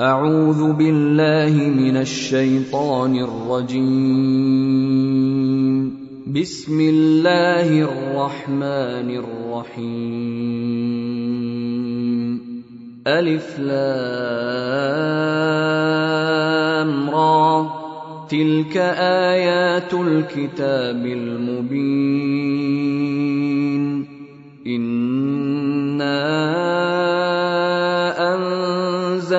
أعوذ بالله من الشيطان الرجيم. بسم الله الرحمن الرحيم. ألف لام را. تلك آيات الكتاب المبين. إنا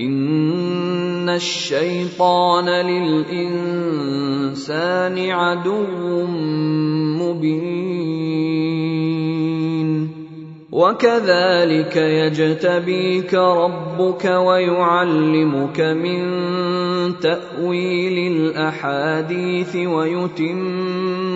ان الشيطان للانسان عدو مبين. وكذلك يجتبيك ربك ويعلمك من تاويل الاحاديث ويتم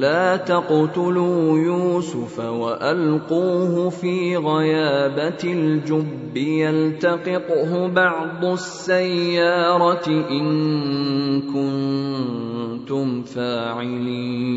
لا تقتلوا يوسف وألقوه في غيابة الجب يلتقطه بعض السيارة إن كنتم فاعلين.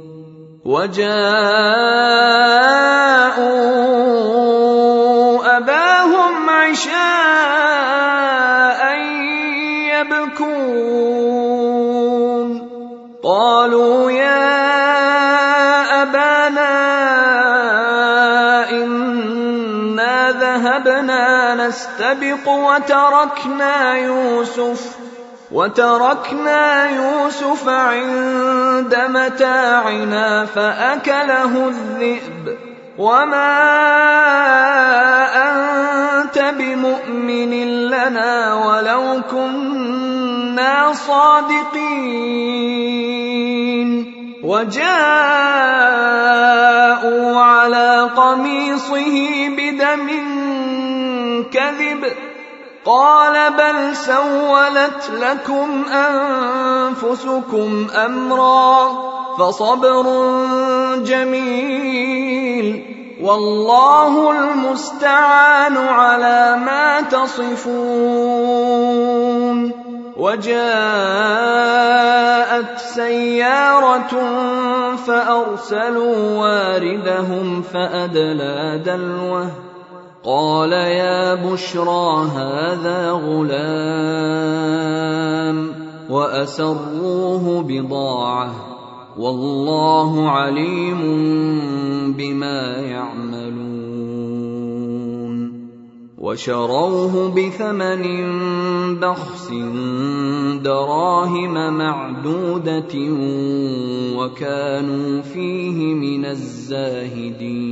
وجاءوا أباهم عشاء يبكون. قالوا يا أبانا إنا ذهبنا نستبق وتركنا يوسف. وتركنا يوسف عند متاعنا فأكله الذئب. وما أنت بمؤمن لنا ولو كنا صادقين. وجاءوا على قميصه بدم كذب. قال بل سولت لكم أنفسكم أمرا فصبر جميل والله المستعان على ما تصفون وجاءت سيارة فأرسلوا واردهم فأدلى دلوه قال يا بشرى هذا غلام وأسروه بضاعة والله عليم بما يعملون وشروه بثمن بخس دراهم معدودة وكانوا فيه من الزاهدين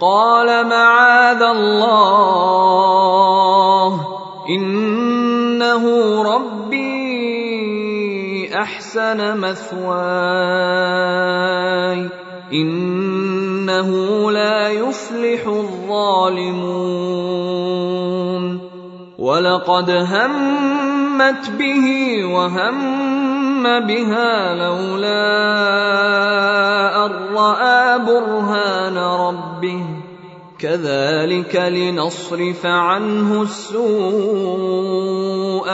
قال معاذ الله انه ربي احسن مثواي انه لا يفلح الظالمون ولقد همت به وهم بها لولا ان راى برهان ربه كذلك لنصرف عنه السوء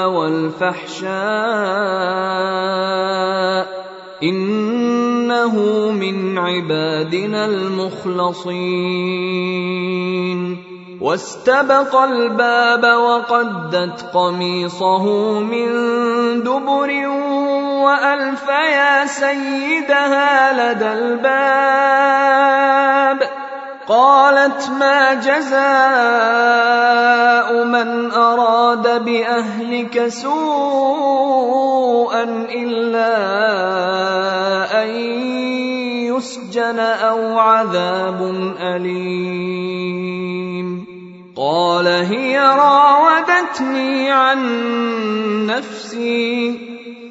والفحشاء انه من عبادنا المخلصين واستبق الباب وقدت قميصه من دبر وألف يا سيدها لدى الباب. قالت ما جزاء من أراد بأهلك سوءا إلا أن يسجن أو عذاب أليم. قال هي راودتني عن نفسي.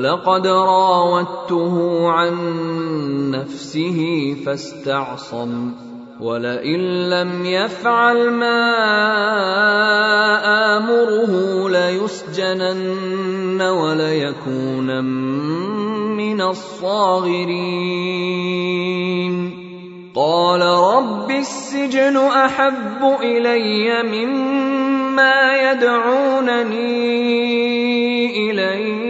ولقد راودته عن نفسه فاستعصم ولئن لم يفعل ما آمره ليسجنن وليكونن من الصاغرين. قال رب السجن أحب إلي مما يدعونني إليه.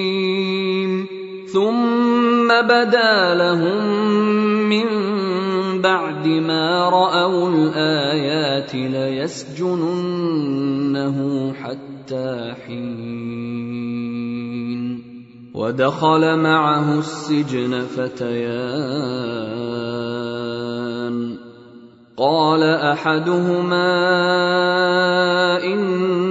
ثم بدا لهم من بعد ما رأوا الآيات ليسجننه حتى حين. ودخل معه السجن فتيان. قال أحدهما اني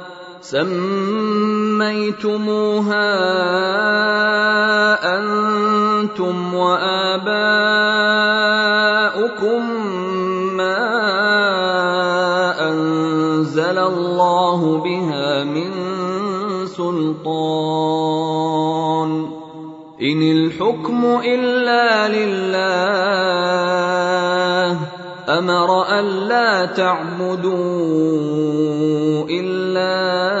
سميتموها أنتم وآباؤكم أنزل الله بها من سلطان. إن الحكم إلا لله. أمر الا تعبدوا إلا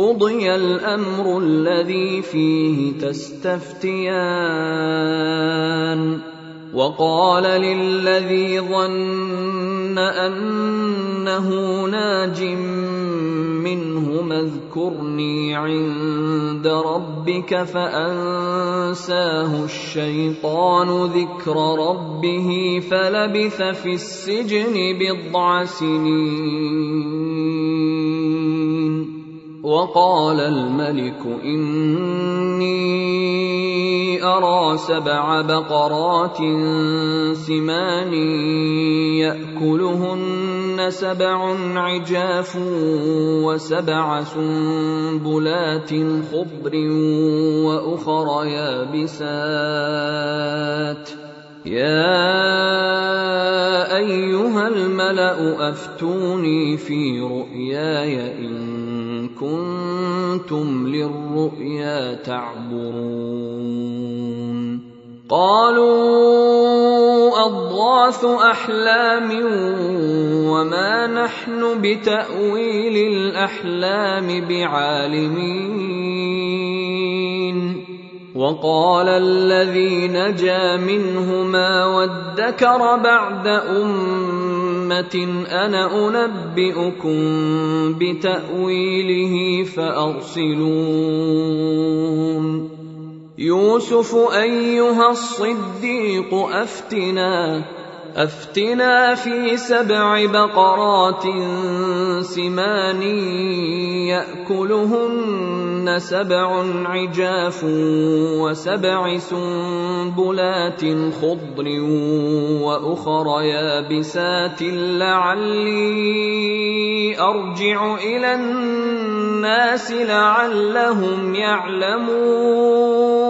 قضي الامر الذي فيه تستفتيان وقال للذي ظن انه ناج منهما اذكرني عند ربك فانساه الشيطان ذكر ربه فلبث في السجن بضع سنين وقال الملك إني أرى سبع بقرات سمان يأكلهن سبع عجاف وسبع سنبلات خضر وأخر يابسات. يا أيها الملأ أفتوني في رؤياي إن كنتم للرؤيا تعبرون. قالوا أضغاث أحلام وما نحن بتأويل الأحلام بعالمين. وقال الذي نجا منهما وادكر بعد أمة أنا انبئكم بتاويله فارسلون يوسف ايها الصديق افتنا أفتنا في سبع بقرات سمان يأكلهن سبع عجاف وسبع سنبلات خضر وأخر يابسات لعلي أرجع إلى الناس لعلهم يعلمون.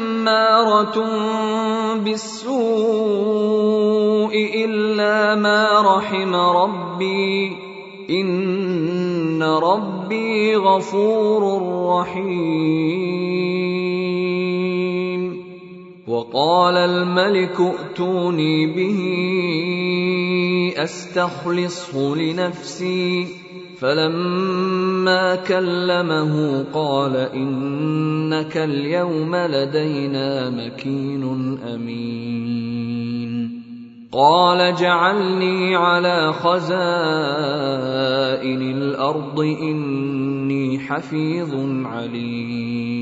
لاماره بالسوء الا ما رحم ربي ان ربي غفور رحيم وقال الملك ائتوني به استخلصه لنفسي فلما كلمه قال إنك اليوم لدينا مكين أمين. قال جعلني على خزائن الأرض إني حفيظ عليم.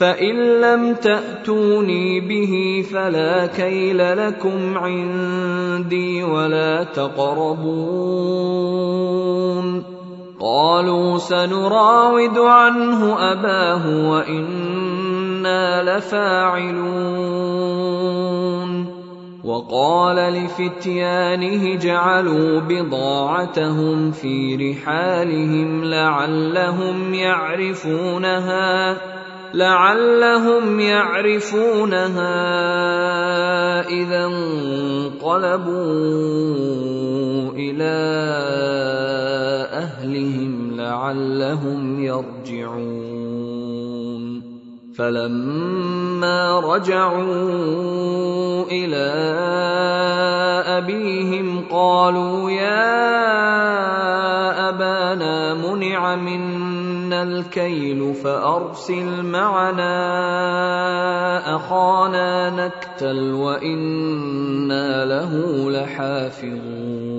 فان لم تاتوني به فلا كيل لكم عندي ولا تقربون قالوا سنراود عنه اباه وأنا لفاعلون وقال لفتيانه جعلوا بضاعتهم في رحالهم لعلهم يعرفونها لعلهم يعرفونها إذا انقلبوا إلى أهلهم لعلهم يرجعون. فلما رجعوا إلى أبيهم قالوا يا أبانا منع منا الكيل فأرسل معنا أخانا نكتل وإنا له لحافظون.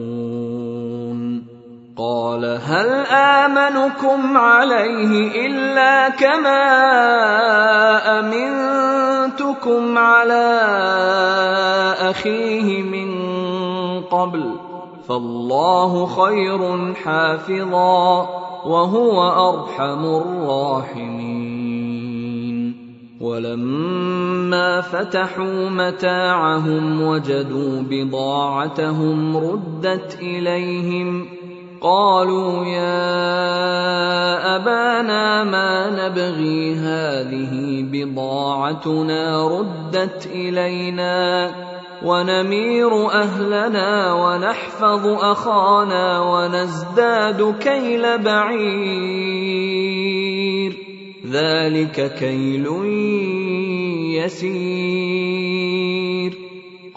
قال هل آمنكم عليه إلا كما أمنتكم على أخيه من قبل فالله خير حافظا. وهو أرحم الراحمين. ولما فتحوا متاعهم وجدوا بضاعتهم ردت إليهم. قالوا يا أبانا ما نبغي هذه بضاعتنا ردت إلينا. ونمير أهلنا ونحفظ أخانا ونزداد كيل بعير. ذلك كيل يسير.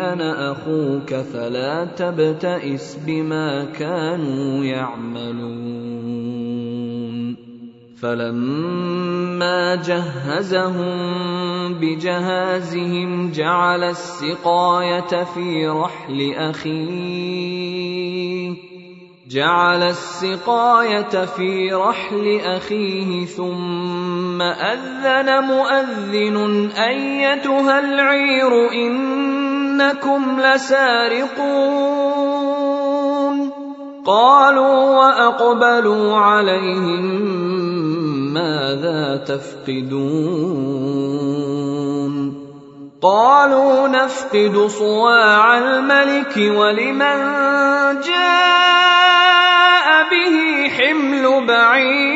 أنا أخوك فلا تبتئس بما كانوا يعملون فلما جهزهم بجهازهم جعل السقايه في رحل اخيه جعل السقايه في رحل اخيه ثم اذن مؤذن ايتها العير إنكم لسارقون. قالوا وأقبلوا عليهم ماذا تفقدون. قالوا نفقد صواع الملك ولمن جاء به حمل بعير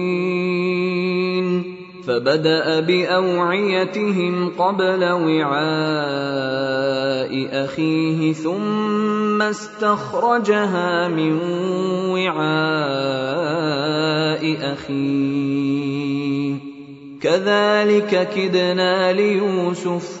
فبدأ بأوعيتهم قبل وعاء أخيه ثم استخرجها من وعاء أخيه. كذلك كدنا ليوسف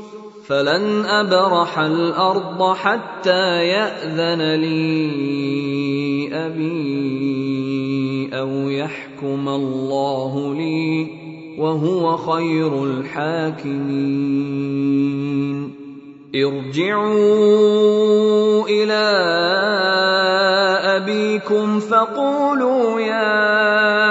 فلن ابرح الأرض حتى ياذن لي ابي أو يحكم الله لي وهو خير الحاكمين ارجعوا إلى ابيكم فقولوا يا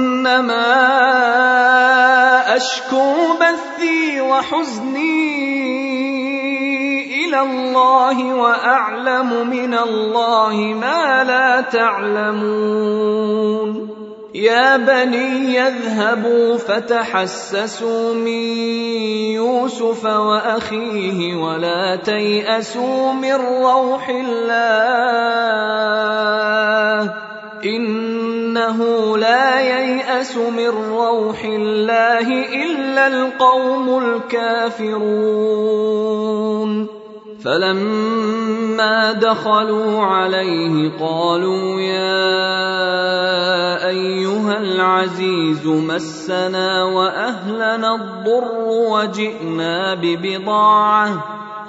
إنما أشكو بثي وحزني إلى الله وأعلم من الله ما لا تعلمون. يا بني يذهبوا فتحسسوا من يوسف وأخيه ولا تيأسوا من روح الله. إنه لا ييأس من روح الله إلا القوم الكافرون. فلما دخلوا عليه قالوا يا أيها العزيز مسنا وأهلنا الضر وجئنا ببضاعة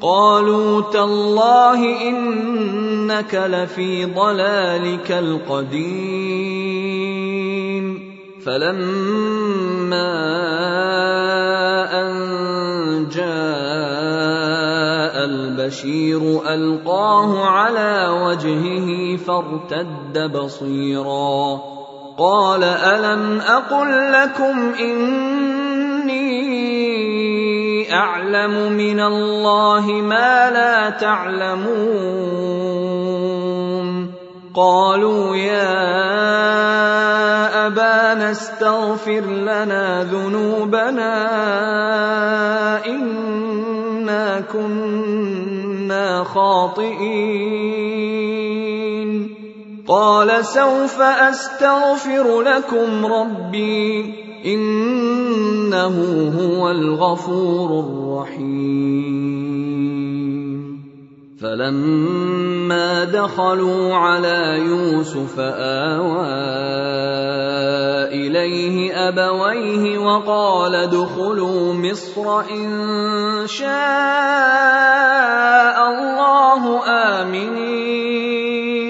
قالوا تالله إنك لفي ضلالك القديم. فلما أن جاء البشير ألقاه على وجهه فارتد بصيرا. قال ألم أقل لكم إني أعلم من الله ما لا تعلمون. قالوا يا أبانا استغفر لنا ذنوبنا إنا كنا خاطئين. قال سوف أستغفر لكم ربي. إنه هو الغفور الرحيم. فلما دخلوا على يوسف آوى إليه أبويه وقال ادخلوا مصر إن شاء الله آمنين.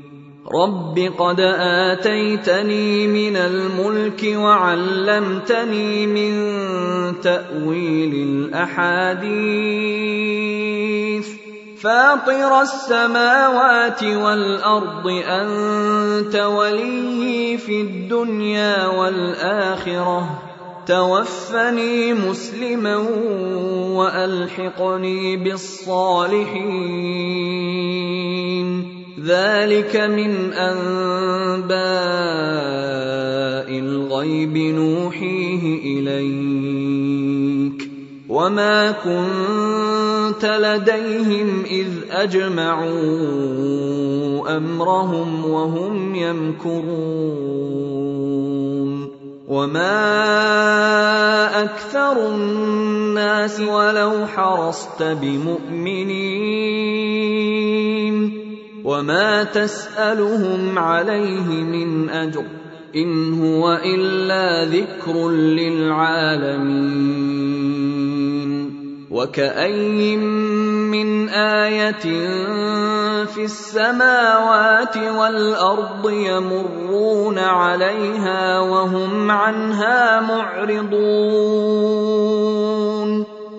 رب قد اتيتني من الملك وعلمتني من تاويل الاحاديث فاطر السماوات والارض انت ولي في الدنيا والاخره توفني مسلما والحقني بالصالحين ذلك من انباء الغيب نوحيه اليك وما كنت لديهم اذ اجمعوا امرهم وهم يمكرون وما أكثر الناس ولو حرصت بمؤمنين وما تسالهم عليه من اجر ان هو الا ذكر للعالمين وكاين من إيه في السماوات والارض يمرون عليها وهم عنها معرضون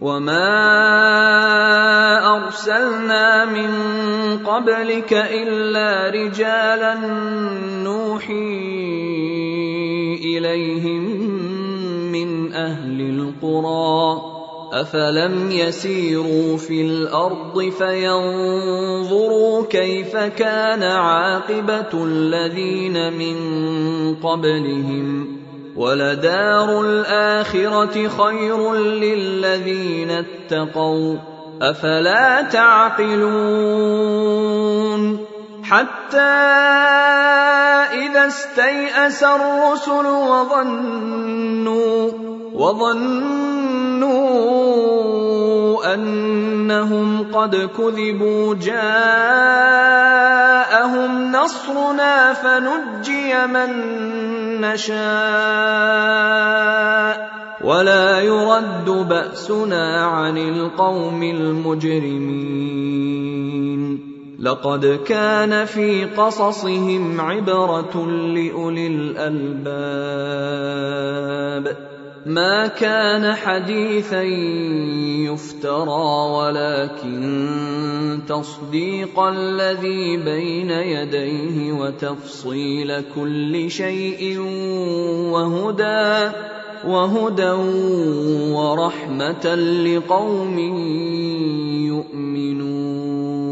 وما ارسلنا من قبلك الا رجالا نوحي اليهم من أهل القرى افلم يسيروا في الأرض فينظروا كيف كان عاقبه الذين من قبلهم ولدار الاخره خير للذين اتقوا أفلا تعقلون حتى إذا استيأس الرسل وظنوا وظنوا أنهم قد كذبوا جاءهم نصرنا فنجي من نشاء ولا يرد بأسنا عن القوم المجرمين. لقد كان في قصصهم عبرة لأولي الألباب. ما كان حديثا يفترى ولكن تصديق الذي بين يديه وتفصيل كل شيء وهدى وهدى ورحمة لقوم يؤمنون.